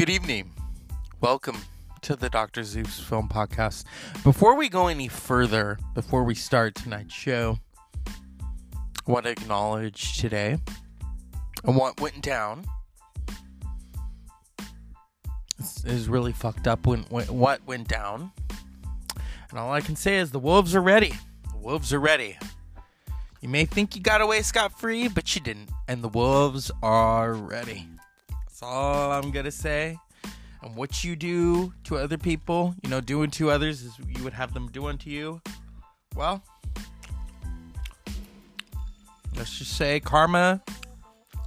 Good evening. Welcome to the Dr. Zeus Film Podcast. Before we go any further, before we start tonight's show, I want to acknowledge today and what went down. Is really fucked up when, when what went down. And all I can say is the wolves are ready. The wolves are ready. You may think you got away scot free, but you didn't. And the wolves are ready. That's all I'm going to say. And what you do to other people, you know, doing to others is you would have them do unto you. Well, let's just say karma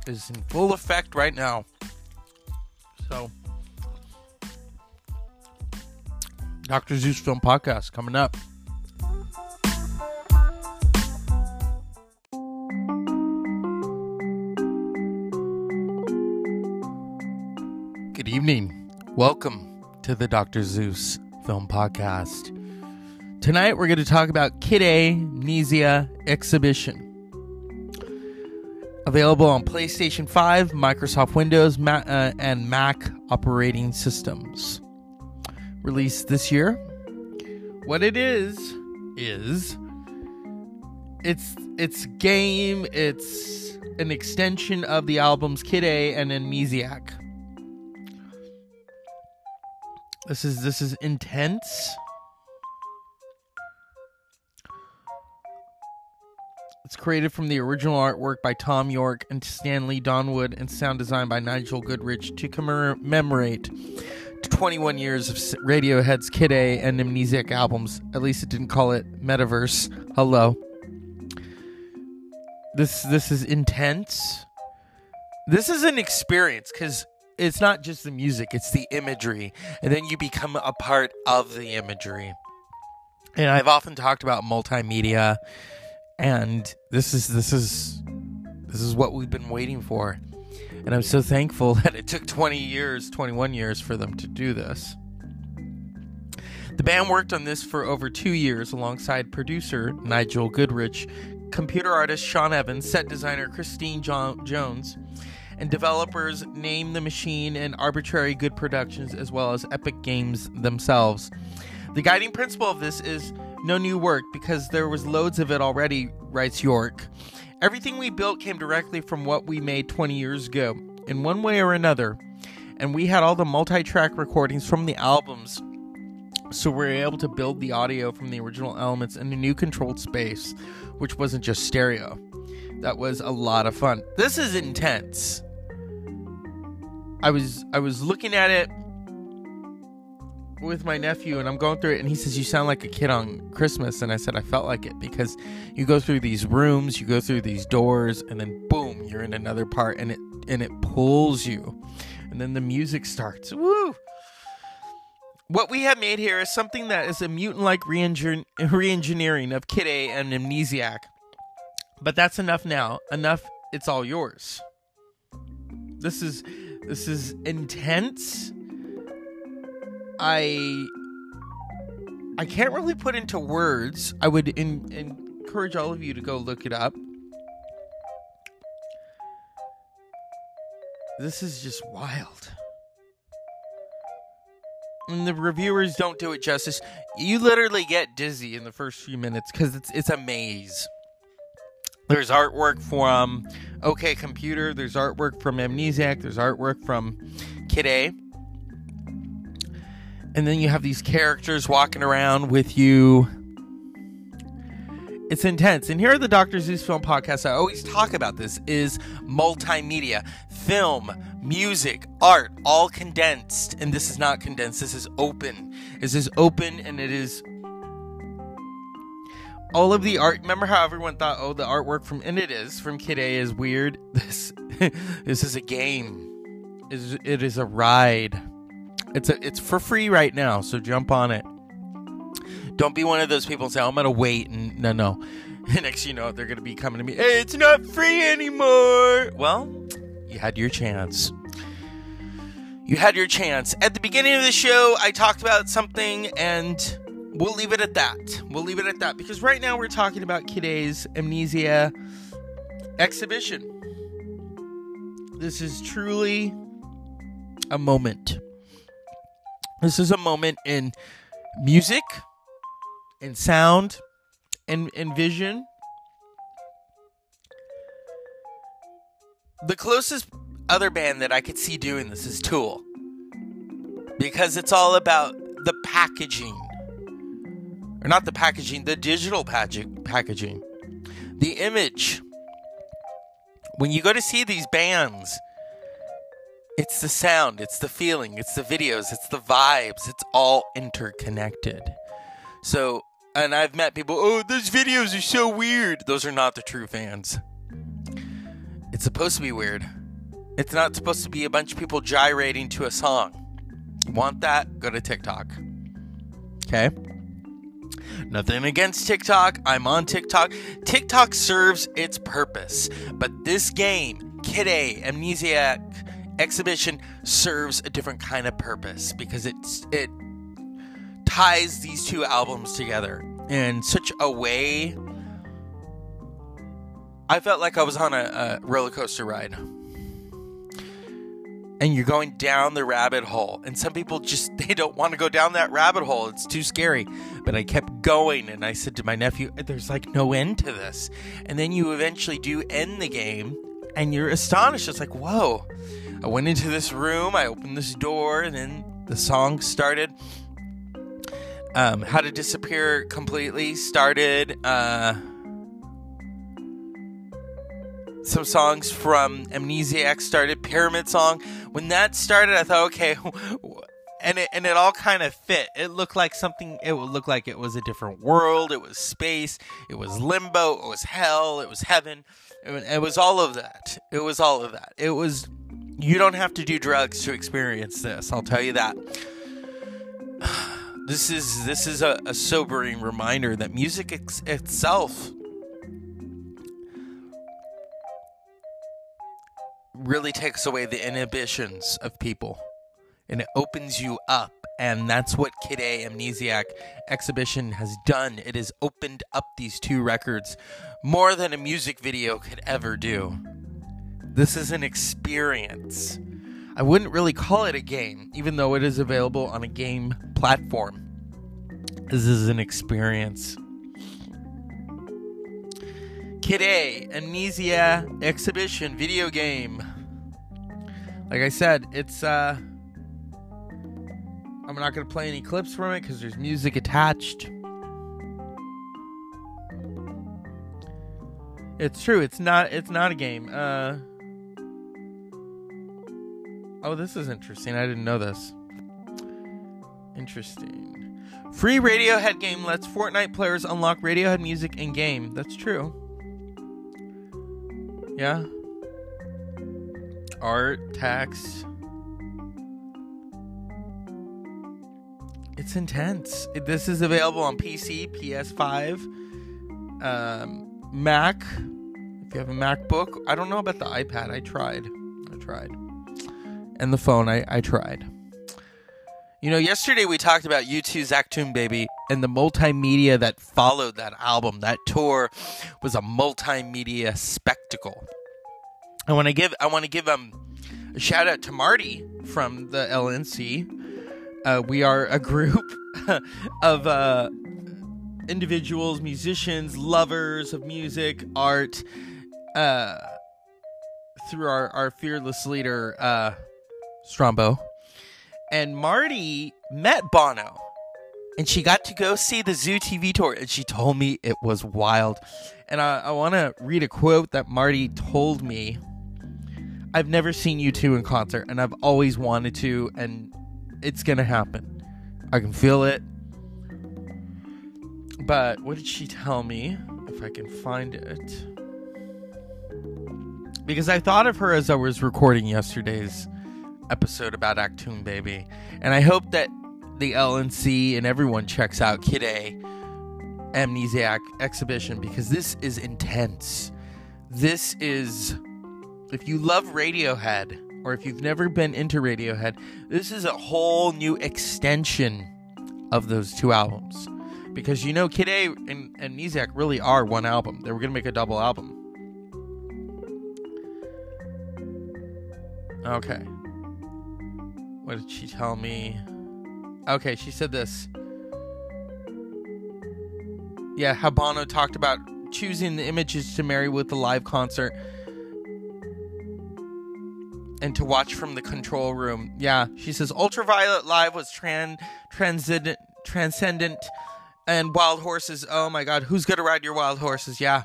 is in full effect right now. So, Dr. Zeus Film Podcast coming up. Evening. Welcome to the Dr. Zeus Film Podcast. Tonight we're going to talk about Kid A Mnesia Exhibition. Available on PlayStation 5, Microsoft Windows, Ma- uh, and Mac operating systems. Released this year. What it is is it's it's game, it's an extension of the albums Kid A and Amnesiac. This is this is intense. It's created from the original artwork by Thom Yorke and Stanley Donwood and sound design by Nigel Godrich to commemorate 21 years of Radiohead's Kid A and Amnesiac albums. At least it didn't call it Metaverse. Hello. This this is intense. This is an experience cuz it's not just the music, it's the imagery. And then you become a part of the imagery. And I've often talked about multimedia and this is this is this is what we've been waiting for. And I'm so thankful that it took 20 years, 21 years for them to do this. The band worked on this for over 2 years alongside producer Nigel Godrich, computer artist Sean Evans, set designer Christine jo- Jones, and developers Name the Machine and Arbitrary Good Productions, as well as Epic Games themselves. The guiding principle of this is no new work because there was loads of it already, writes Yorke. Everything we built came directly from what we made 20 years ago, in one way or another. And we had all the multi track recordings from the albums, so we were able to build the audio from the original elements in a new controlled space, which wasn't just stereo. That was a lot of fun. This is intense. I was I was looking at it with my nephew and I'm going through it and he says you sound like a kid on Christmas and I said I felt like it because you go through these rooms, you go through these doors and then boom, you're in another part and it and it pulls you. And then the music starts. Woo! What we have made here is something that is a mutant-like re-engineering of Kid A and Amnesiac. But that's enough now. Enough, it's all yours. This is this is intense. I I can't really put into words. I would in, encourage all of you to go look it up. This is just wild. And the reviewers don't do it justice. You literally get dizzy in the first few minutes because it's it's a maze. There's artwork from OK Computer. There's artwork from Amnesiac. There's artwork from Kid A. And then you have these characters walking around with you. It's intense. And here are the Dr. Zeus Film Podcast, I always talk about this is multimedia, film, music, art, all condensed. And this is not condensed. This is open. This is open and it is all of the art. Remember how everyone thought, oh, the artwork from and it is from Kid A is weird. This this is a game. It is, it is a ride. It's a, it's for free right now, so jump on it. Don't be one of those people and say, oh, "I'm gonna wait," and no, no. Next, you know, they're gonna be coming to me. Hey, it's not free anymore. Well, you had your chance. You had your chance. At the beginning of the show, I talked about something, and we'll leave it at that. We'll leave it at that because right now we're talking about Kid A's Amnesia exhibition. This is truly a moment. This is a moment in music, in sound, in, in vision. The closest other band that I could see doing this is Tool. Because it's all about the packaging. Or not the packaging, the digital packaging. The image. When you go to see these bands, it's the sound, it's the feeling, it's the videos, it's the vibes, it's all interconnected. So, and I've met people, oh, those videos are so weird. Those are not the true fans. It's supposed to be weird. It's not supposed to be a bunch of people gyrating to a song. Want that? Go to TikTok. Okay? Nothing against TikTok. I'm on TikTok. TikTok serves its purpose. But this game, Kid A, Amnesiac Exhibition, serves a different kind of purpose because it's it ties these two albums together in such a way I felt like I was on a, a roller coaster ride and you're going down the rabbit hole. And some people just they don't want to go down that rabbit hole. It's too scary. But I kept going and I said to my nephew, there's like no end to this. And then you eventually do end the game and you're astonished. It's like, "Whoa." I went into this room, I opened this door and then the song started. Um, How to Disappear Completely started. Uh, some songs from Amnesiac started. Pyramid Song. When that started, I thought, okay, and it and it all kind of fit. It looked like something. It would look like it was a different world. It was space. It was limbo. It was hell. It was heaven. It, it was all of that. It was all of that. It was. You don't have to do drugs to experience this. I'll tell you that. This is this is a, a sobering reminder that music ex- itself really takes away the inhibitions of people and it opens you up. And that's what Kid A Amnesiac exhibition has done. It has opened up these two records more than a music video could ever do. This is an experience. I wouldn't really call it a game, even though it is available on a game platform. This is an experience. Kid Amnesia Exhibition video game. Like I said, it's uh I'm not to play any clips from it cuz there's music attached. It's true. It's not it's not a game. Uh Oh, this is interesting. I didn't know this. Interesting. Free Radiohead game lets Fortnite players unlock Radiohead music in game. That's true. Yeah. Art, tax. It's intense. This is available on PC, PS5, um, Mac. If you have a MacBook, I don't know about the iPad. I tried. I tried. And the phone, I, I tried. You know, yesterday we talked about U2's Achtung Baby and the multimedia that followed that album. That tour was a multimedia spectacle. I want to give I want to give um a shout out to Marty from the LNC. Uh, we are a group of uh, individuals, musicians, lovers of music, art. Uh, through our, our fearless leader, uh, Strombo and Marty met Bono. And she got to go see the Zoo TV tour, and she told me it was wild. And I, I want to read a quote that Marty told me. I've never seen U2 in concert, and I've always wanted to, and it's to happen. I can feel it. But what did she tell me? If I can find it. Because I thought of her as I was recording yesterday's episode about Achtung Baby. And I hope that the LNC and everyone checks out Kid A Amnesiac exhibition because this is intense. This is if you love Radiohead or if you've never been into Radiohead, this is a whole new extension of those two albums. Because you know Kid A and Amnesiac really are one album. They were going to make a double album. Okay. What did she tell me? Okay, she said this. Yeah, how Bono talked about choosing the images to marry with the live concert and to watch from the control room. Yeah, she says Ultraviolet Live was tran- transcendent, transcendent, and Wild Horses. Oh my God, who's gonna ride your Wild Horses? Yeah,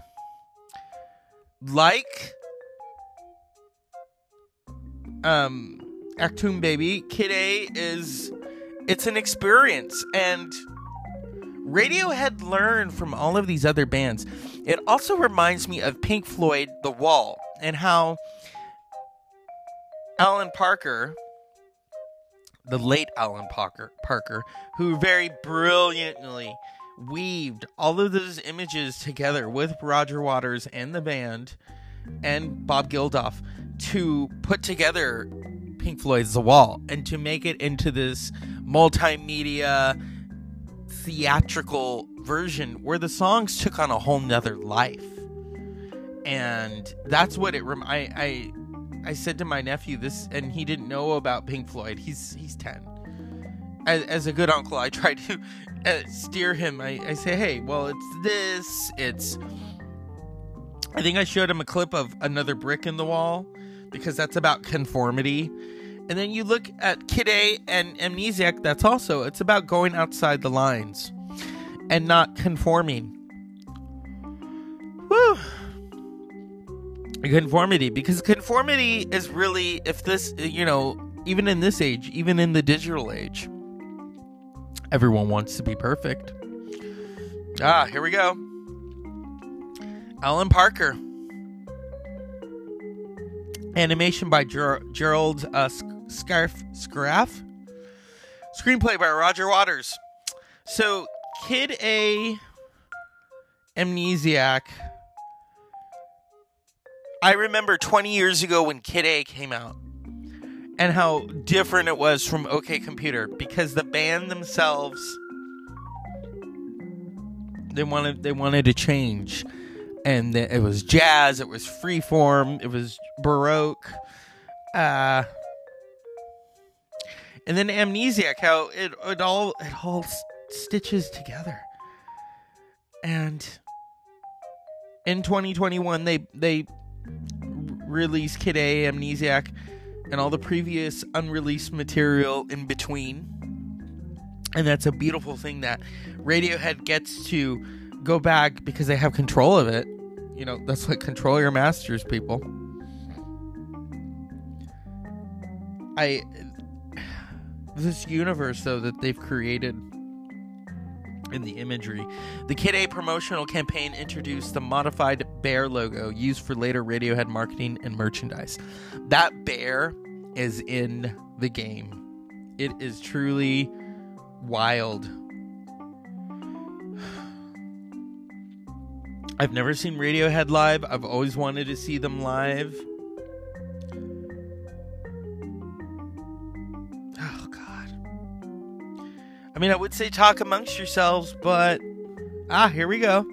like um Achtung Baby, Kid A is it's an experience and Radiohead learned from all of these other bands. It also reminds me of Pink Floyd The Wall and how Alan Parker, the late Alan Parker, Parker, who very brilliantly weaved all of those images together with Roger Waters and the band and Bob Geldof to put together Pink Floyd's The Wall and to make it into this multimedia theatrical version where the songs took on a whole nother life. And that's what it rem- I, I I said to my nephew this and he didn't know about Pink Floyd. He's he's 10. As, as a good uncle, I try to uh, steer him. I, I say, "Hey, well, it's this. It's I think I showed him a clip of another brick in the wall because that's about conformity. And then you look at Kid A and Amnesiac, that's also it's about going outside the lines and not conforming. Woo. Conformity, because conformity is really if this you know, even in this age, even in the digital age, everyone wants to be perfect. Ah, here we go. Alan Parker. Animation by Ger- Gerald uh, Scarfe Scraff. Screenplay by Roger Waters. So, Kid A Amnesiac. I remember 20 years ago when Kid A came out and how different it was from OK Computer because the band themselves they wanted they wanted to change and it was jazz, it was freeform, it was baroque, uh, and then amnesiac. How it it all it all stitches together, and in 2021 they they released Kid A, Amnesiac, and all the previous unreleased material in between. And that's a beautiful thing that Radiohead gets to go back because they have control of it. You know, that's like control your masters, people. I this universe though that they've created in the imagery. The Kid A promotional campaign introduced the modified bear logo used for later Radiohead marketing and merchandise. That bear is in the game. It is truly wild I've never seen Radiohead live. I've always wanted to see them live. I mean, I would say talk amongst yourselves, but. Ah, here we go.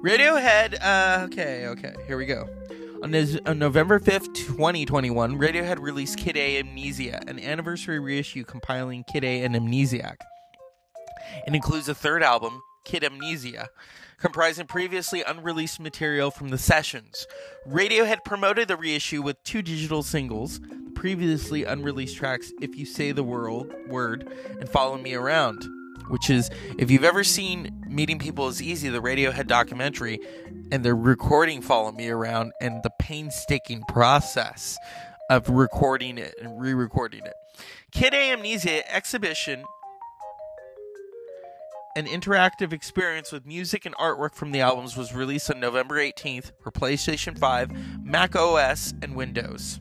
Radiohead. Uh, okay, okay. Here we go. On, on November 5th, 2021, Radiohead released Kid A Amnesia, an anniversary reissue compiling Kid A and Amnesiac. It includes a third album, Kid Amnesia, comprising previously unreleased material from the sessions. Radiohead promoted the reissue with two digital singles, previously unreleased tracks If You Say the World Word and Follow Me Around, which is if you've ever seen Meeting People is Easy, the Radiohead documentary, and they're recording Follow Me Around and the painstaking process of recording it and re-recording it. Kid Amnesia exhibition an interactive experience with music and artwork from the albums was released on November 18th for PlayStation 5, Mac OS, and Windows.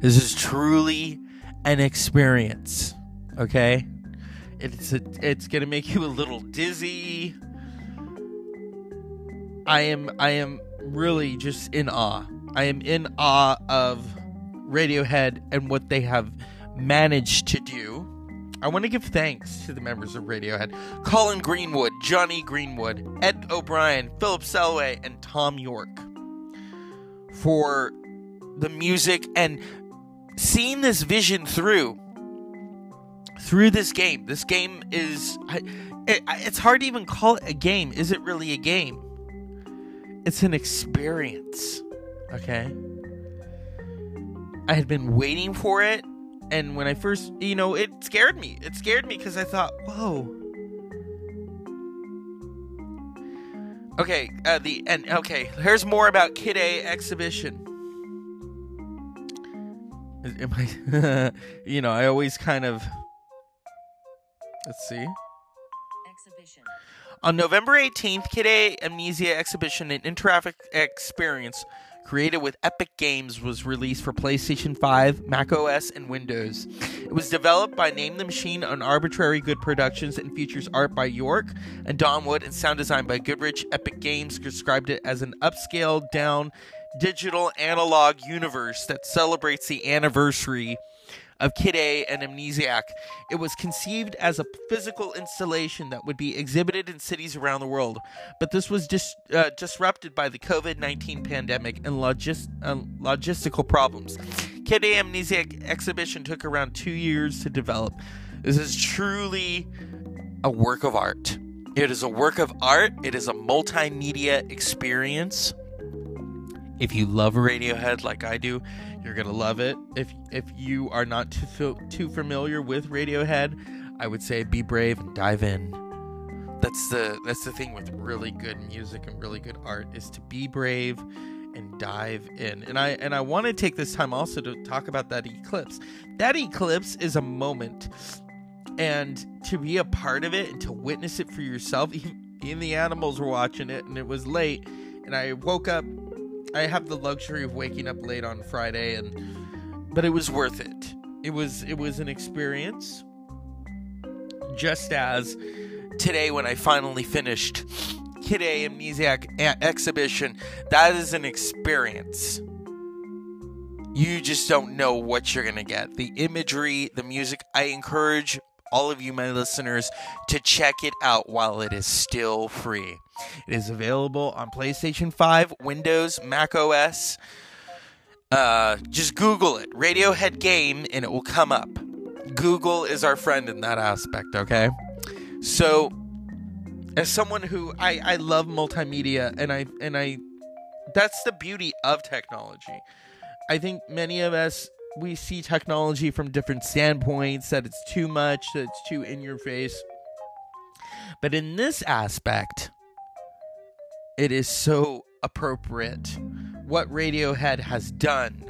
This is truly an experience, okay? It's a, it's going to make you a little dizzy. I am I am really just in awe. I am in awe of Radiohead and what they have managed to do I want to give thanks to the members of Radiohead Colin Greenwood, Jonny Greenwood, Ed O'Brien, Philip Selway, and Thom Yorke for the music and seeing this vision through. through this game. This game is it, it's hard to even call it a game. Is it really a game? It's an experience. Okay? I had been waiting for it and when I first, you know, it scared me. It scared me because I thought, "Whoa, Okay, uh, the and okay. Here's more about Kid A exhibition. Am I? you know, I always kind of. Let's see. Exhibition. On November 18th, Kid A Amnesia Exhibition, an interactive experience created with Epic Games, was released for PlayStation 5, Mac OS, and Windows. It was developed by Name the Machine on Arbitrary Good Productions and features art by Yorke and Donwood and sound design by Godrich. Epic Games described it as an upscaled down digital analog universe that celebrates the anniversary of Kid A and Amnesiac. It was conceived as a physical installation that would be exhibited in cities around the world, but this was dis- uh, disrupted by the COVID 19 pandemic and logis- uh, logistical problems. Kid A Amnesiac exhibition took around two years to develop. This is truly a work of art. It is a work of art, it is a multimedia experience. If you love Radiohead like I do, you're gonna love it. If if you are not too too familiar with Radiohead, I would say be brave and dive in. That's the that's the thing with really good music and really good art is to be brave and dive in. And I and I want to take this time also to talk about that eclipse. That eclipse is a moment and to be a part of it and to witness it for yourself. Even the animals were watching it and it was late and I woke up I have the luxury of waking up late on Friday and but it was worth it. It was it was an experience. Just as today when I finally finished Kid A Amnesiac a- exhibition, that is an experience. You just don't know what you're going to get. The imagery, the music, I encourage all of you, my listeners, to check it out while it is still free. It is available on PlayStation 5, Windows, Mac OS. Uh, just Google it, Radiohead game, and it will come up. Google is our friend in that aspect, okay? So, as someone who I, I love multimedia, and I and I, that's the beauty of technology. I think many of us we see technology from different standpoints that it's too much, that it's too in your face. But in this aspect, it is so appropriate what Radiohead has done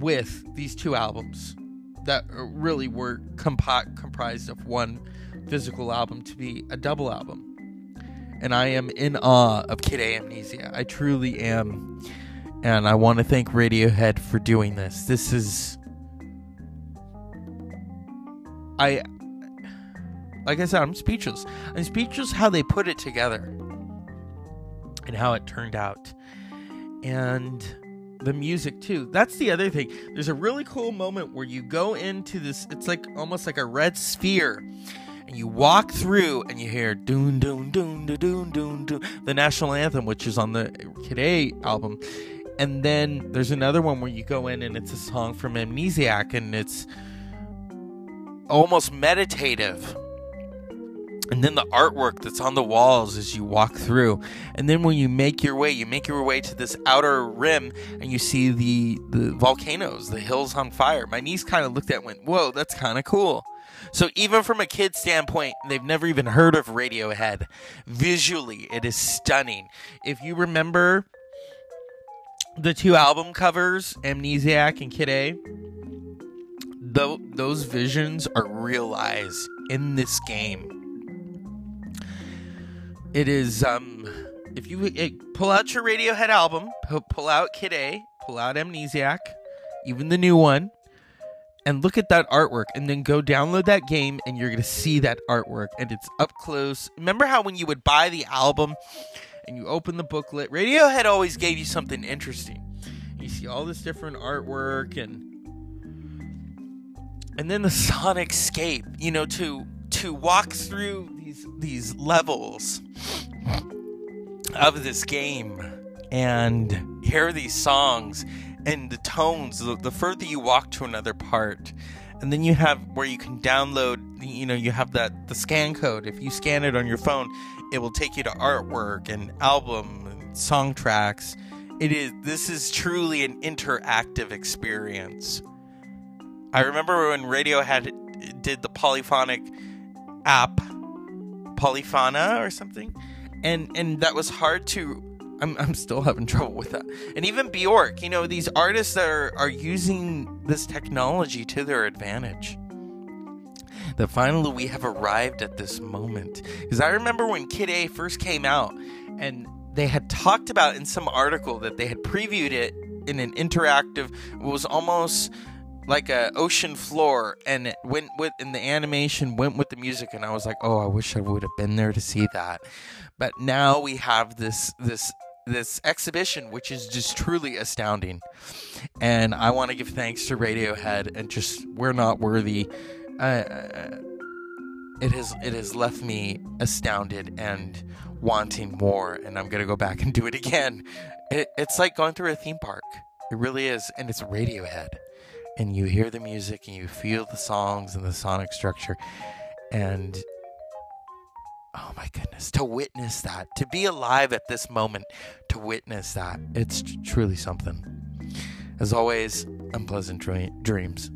with these two albums that really were comp- comprised of one physical album to be a double album. And I am in awe of Kid Amnesia. I truly am and I want to thank Radiohead for doing this. This is I like I said, I'm speechless. I'm speechless how they put it together and how it turned out. And the music too. That's the other thing. There's a really cool moment where you go into this it's like almost like a red sphere and you walk through and you hear doon doon doon doon doon doon the national anthem which is on the A album and then there's another one where you go in and it's a song from Amnesiac and it's almost meditative. And then the artwork that's on the walls as you walk through. And then when you make your way, you make your way to this outer rim and you see the, the volcanoes, the hills on fire. My niece kind of looked at went, Whoa, that's kind of cool. So even from a kid standpoint, they've never even heard of Radiohead. Visually, it is stunning. If you remember the two album covers, Amnesiac and Kid A, th- those visions are realized in this game. It is um if you it, pull out your Radiohead album, pull out Kid A, pull out Amnesiac, even the new one, and look at that artwork and then go download that game and you're to see that artwork and it's up close. Remember how when you would buy the album and you open the booklet, Radiohead always gave you something interesting. You see all this different artwork and and then the sonic scape, you know, to to walk through these these levels of this game and hear these songs and the tones the, the further you walk to another part and then you have where you can download you know you have that the scan code if you scan it on your phone it will take you to artwork and album and song tracks it is this is truly an interactive experience i remember when radiohead did the polyphonic app PolyFauna or something and and that was hard to I'm, I'm still having trouble with that. And even Bjork, you know, these artists that are, are using this technology to their advantage. That finally we have arrived at this moment. Because I remember when Kid A first came out, and they had talked about in some article that they had previewed it in an interactive, it was almost like a ocean floor and it went with and the animation went with the music and I was like, "Oh, I wish I would have been there to see that." But now we have this this this exhibition, which is just truly astounding. And I want to give thanks to Radiohead and just we're not worthy. It has it has left me astounded and wanting more, and I'm gonna go back and do it again. It, it's like going through a theme park. It really is, and it's Radiohead, and you hear the music and you feel the songs and the sonic structure, and oh my goodness, to witness that, to be alive at this moment, to witness that, it's truly something. As always, unpleasant dreams.